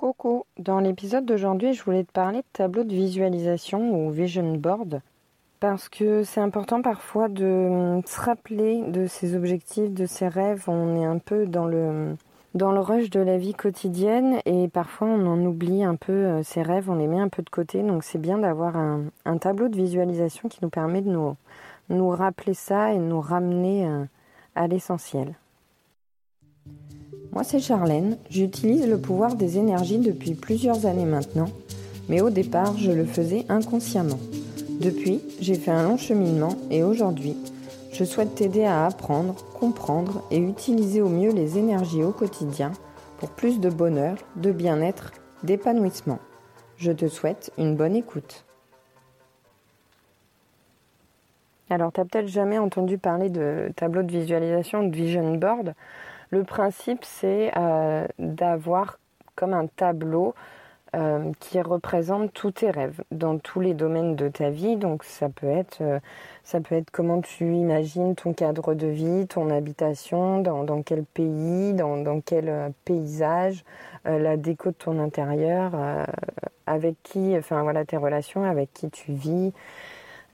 Coucou, dans l'épisode d'aujourd'hui, je voulais te parler de tableau de visualisation ou vision board parce que c'est important parfois de hum, se rappeler de ses objectifs, de ses rêves. On est un peu dans le dans le rush de la vie quotidienne et parfois on en oublie un peu euh, ses rêves, on les met un peu de côté. Donc c'est bien d'avoir un, tableau de visualisation qui nous permet de nous, nous rappeler ça et nous ramener euh, à l'essentiel. Moi, c'est Charlène. J'utilise le pouvoir des énergies depuis plusieurs années maintenant, mais au départ, je le faisais inconsciemment. Depuis, j'ai fait un long cheminement et aujourd'hui, je souhaite t'aider à apprendre, comprendre et utiliser au mieux les énergies au quotidien pour plus de bonheur, de bien-être, d'épanouissement. Je te souhaite une bonne écoute. Alors, tu n'as peut-être jamais entendu parler de tableau de visualisation, de vision board. Le principe, c'est euh, d'avoir comme un tableau euh, qui représente tous tes rêves dans tous les domaines de ta vie. Donc ça peut être, euh, ça peut être comment tu imagines ton cadre de vie, ton habitation, dans, quel pays, dans, dans quel paysage, la déco de ton intérieur, avec qui, enfin voilà tes relations, avec qui tu vis.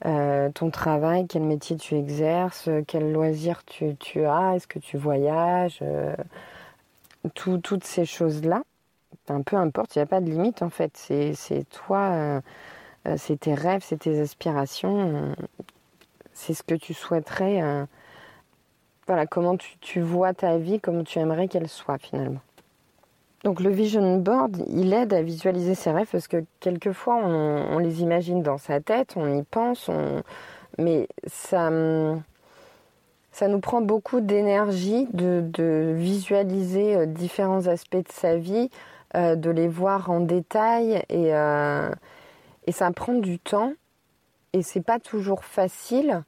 Euh, ton travail, quel métier tu exerces, quel loisir tu, as, est-ce que tu voyages, euh, toutes ces choses-là. Un peu importe, il n'y a pas de limite en fait. C'est toi, euh, c'est tes rêves, c'est tes aspirations, c'est ce que tu souhaiterais. voilà, comment tu, tu vois ta vie, comment tu aimerais qu'elle soit finalement. Donc le vision board, il aide à visualiser ses rêves parce que quelquefois on, les imagine dans sa tête, on y pense, mais ça, ça nous prend beaucoup d'énergie de, visualiser euh, différents aspects de sa vie, euh, de les voir en détail et, euh, et ça prend du temps et c'est pas toujours facile.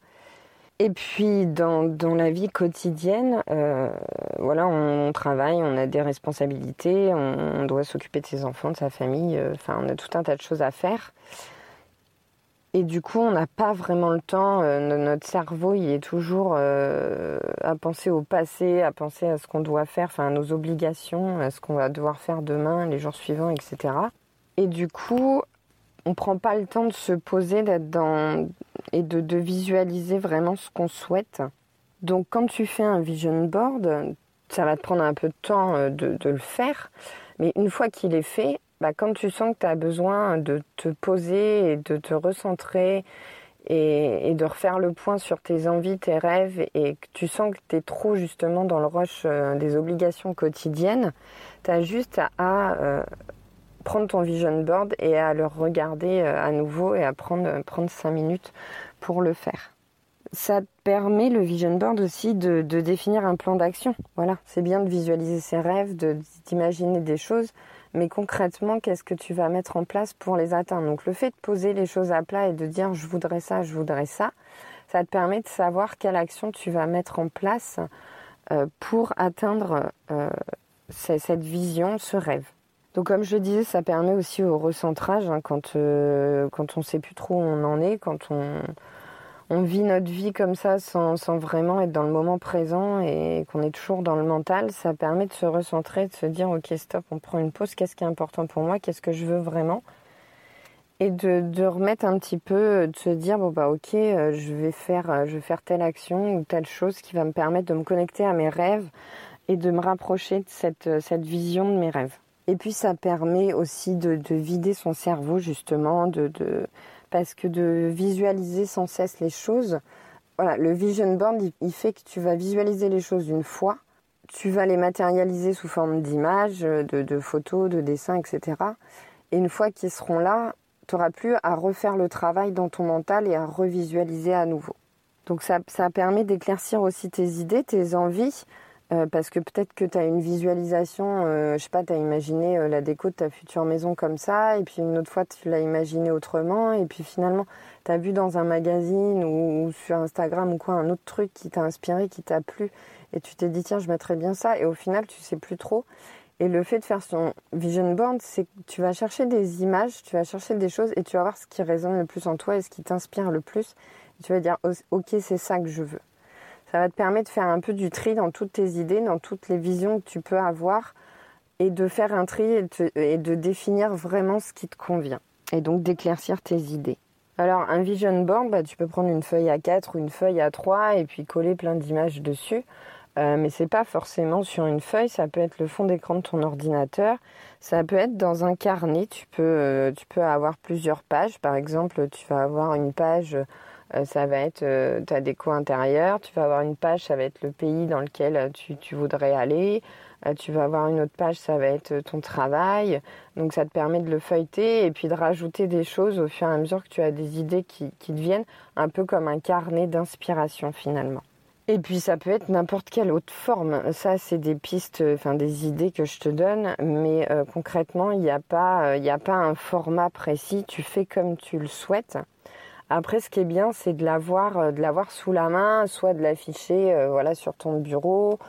Et puis dans, dans la vie quotidienne, euh, voilà, on, travaille, on a des responsabilités, on, doit s'occuper de ses enfants, de sa famille, euh, enfin on a tout un tas de choses à faire. Et du coup, on n'a pas vraiment le temps. Euh, notre cerveau, il est toujours à penser au passé, à penser à ce qu'on doit faire, enfin à nos obligations, à ce qu'on va devoir faire demain, les jours suivants, etc. Et du coup, on prend pas le temps de se poser, d'être dans et de, visualiser vraiment ce qu'on souhaite. Donc quand tu fais un vision board, ça va te prendre un peu de temps euh, de, le faire, mais une fois qu'il est fait, bah, quand tu sens que tu as besoin de te poser et de te recentrer et, de refaire le point sur tes envies, tes rêves et que tu sens que tu es trop justement dans le rush euh, des obligations quotidiennes, tu as juste à, euh, prendre ton vision board et à le regarder euh, à nouveau et à prendre, prendre 5 minutes pour le faire. Ça permet le vision board aussi de, définir un plan d'action. Voilà, c'est bien de visualiser ses rêves, d'imaginer des choses, mais concrètement, qu'est-ce que tu vas mettre en place pour les atteindre? Donc le fait de poser les choses à plat et de dire je voudrais ça, je voudrais ça, ça te permet de savoir quelle action tu vas mettre en place euh, pour atteindre euh, cette vision, ce rêve. Donc comme je disais, ça permet aussi au recentrage hein, quand, euh, quand on ne sait plus trop où on en est, quand on, on vit notre vie comme ça sans, sans, vraiment être dans le moment présent et qu'on est toujours dans le mental, ça permet de se recentrer, de se dire ok stop, on prend une pause, qu'est-ce qui est important pour moi, qu'est-ce que je veux vraiment? Et de, de, remettre un petit peu, de se dire bon bah ok, euh, je vais faire, euh, je vais faire telle action ou telle chose qui va me permettre de me connecter à mes rêves et de me rapprocher de cette, cette vision de mes rêves. Et puis ça permet aussi de, vider son cerveau justement, parce que de visualiser sans cesse les choses. Voilà, le vision board, il, fait que tu vas visualiser les choses une fois, tu vas les matérialiser sous forme d'images, de, photos, de dessins, etc. Et une fois qu'ils seront là, tu n'auras plus à refaire le travail dans ton mental et à revisualiser à nouveau. Donc ça, ça permet d'éclaircir aussi tes idées, tes envies, euh, parce que peut-être que tu as une visualisation, euh, je sais pas, tu as imaginé euh, la déco de ta future maison comme ça, et puis une autre fois tu l'as imaginé autrement, et puis finalement tu as vu dans un magazine ou, sur Instagram ou quoi un autre truc qui t'a inspiré, qui t'a plu, et tu t'es dit tiens je mettrais bien ça, et au final tu sais plus trop. Et le fait de faire son vision board, c'est que tu vas chercher des images, tu vas chercher des choses, et tu vas voir ce qui résonne le plus en toi et ce qui t'inspire le plus, et tu vas dire ok c'est ça que je veux. Ça va te permettre de faire un peu du tri dans toutes tes idées, dans toutes les visions que tu peux avoir et de faire un tri et de définir vraiment ce qui te convient et donc d'éclaircir tes idées. Alors un vision board, bah, tu peux prendre une feuille à 4 ou une feuille à 3 et puis coller plein d'images dessus. Euh, mais c'est pas forcément sur une feuille, ça peut être le fond d'écran de ton ordinateur, ça peut être dans un carnet, tu peux, euh, avoir plusieurs pages, par exemple tu vas avoir une page, ça va être ta déco intérieure, tu vas avoir une page, ça va être le pays dans lequel tu, tu voudrais aller, tu vas avoir une autre page, ça va être ton travail, donc ça te permet de le feuilleter et puis de rajouter des choses au fur et à mesure que tu as des idées qui, qui deviennent un peu comme un carnet d'inspiration finalement. Et puis ça peut être n'importe quelle autre forme. Ça, c'est des pistes, enfin des idées que je te donne, mais euh, concrètement, il n'y a pas, euh, a pas un format précis. Tu fais comme tu le souhaites. Après, ce qui est bien, c'est de l'avoir, euh, de l'avoir sous la main, soit de l'afficher, voilà, sur ton bureau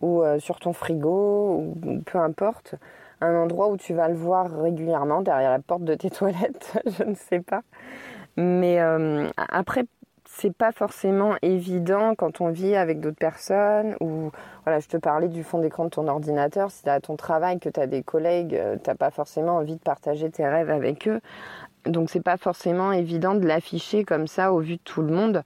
ou sur ton frigo, ou peu importe, un endroit où tu vas le voir régulièrement derrière la porte de tes toilettes, je ne sais pas. Mais après, c'est pas forcément évident quand on vit avec d'autres personnes ou voilà, je te parlais du fond d'écran de ton ordinateur, si tu as ton travail, que tu as des collègues, euh, tu pas forcément envie de partager tes rêves avec eux. Donc c'est pas forcément évident de l'afficher comme ça au vu de tout le monde.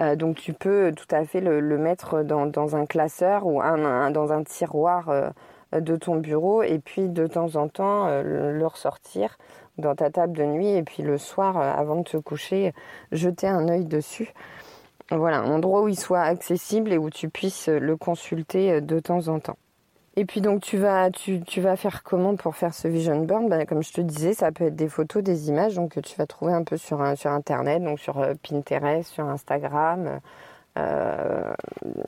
Euh, donc tu peux tout à fait le, mettre dans, un classeur ou dans un tiroir euh, de ton bureau et puis de temps en temps le ressortir dans ta table de nuit et puis le soir, euh, avant de te coucher, jeter un œil dessus. Voilà, un endroit où il soit accessible et où tu puisses le consulter euh, de temps en temps. Et puis donc tu vas tu, tu vas faire comment pour faire ce vision board? Ben, Comme je te disais, ça peut être des photos, des images donc que tu vas trouver un peu sur, sur internet, donc sur euh, Pinterest, sur Instagram,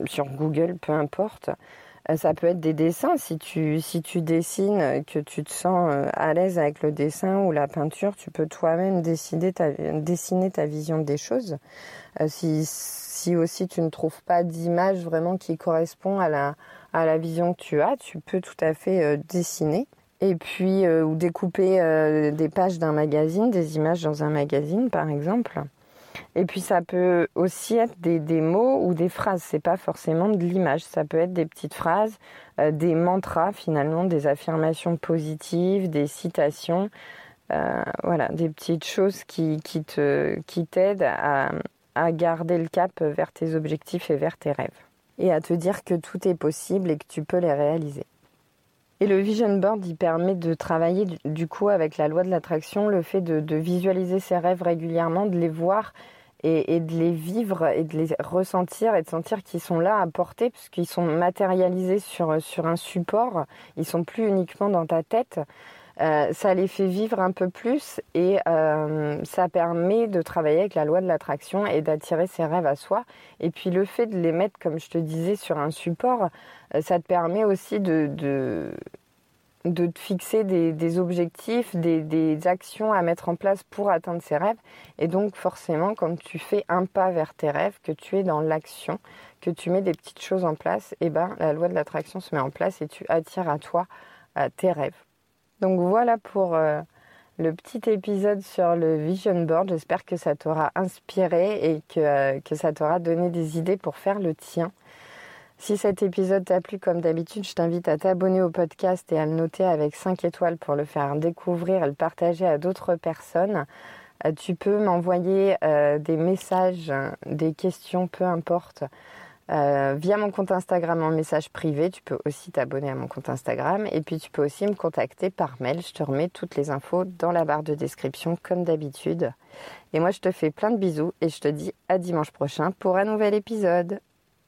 sur Google, peu importe. Euh, ça peut être des dessins. Si tu, si tu dessines, que tu te sens euh, à l'aise avec le dessin ou la peinture, tu peux toi-même dessiner ta, dessiner ta vision des choses. Euh, si, si aussi tu ne trouves pas d'image vraiment qui correspond à la, à la vision que tu as, tu peux tout à fait dessiner. Et puis, ou découper des pages d'un magazine, des images dans un magazine par exemple. Et puis ça peut aussi être des, des mots ou des phrases. C'est pas forcément de l'image. Ça peut être des petites phrases, euh, des mantras finalement, des affirmations positives, des citations. Euh, voilà, des petites choses qui, qui te qui t'aident à, à garder le cap vers tes objectifs et vers tes rêves. Et à te dire que tout est possible et que tu peux les réaliser. Et le vision board, il permet de travailler du, coup avec la loi de l'attraction, le fait de, visualiser ses rêves régulièrement, de les voir et, de les vivre et de les ressentir et de sentir qu'ils sont là à porter puisqu'ils sont matérialisés sur, sur un support, ils sont plus uniquement dans ta tête. Euh, ça les fait vivre un peu plus et euh, ça permet de travailler avec la loi de l'attraction et d'attirer ses rêves à soi. Et puis le fait de les mettre, comme je te disais, sur un support, euh, ça te permet aussi de, te fixer des, objectifs, des, actions à mettre en place pour atteindre ses rêves. Et donc forcément, quand tu fais un pas vers tes rêves, que tu es dans l'action, que tu mets des petites choses en place, eh ben la loi de l'attraction se met en place et tu attires à toi tes rêves. Donc voilà pour euh, le petit épisode sur le vision board. J'espère que ça t'aura inspiré et que, euh, que ça t'aura donné des idées pour faire le tien. Si cet épisode t'a plu comme d'habitude, je t'invite à t'abonner au podcast et à le noter avec 5 étoiles pour le faire découvrir et le partager à d'autres personnes. Euh, tu peux m'envoyer des messages, des questions, peu importe, euh, via mon compte Instagram en message privé. Tu peux aussi t'abonner à mon compte Instagram et puis tu peux aussi me contacter par mail. Je te remets toutes les infos dans la barre de description comme d'habitude. Et moi je te fais plein de bisous et je te dis à dimanche prochain pour un nouvel épisode.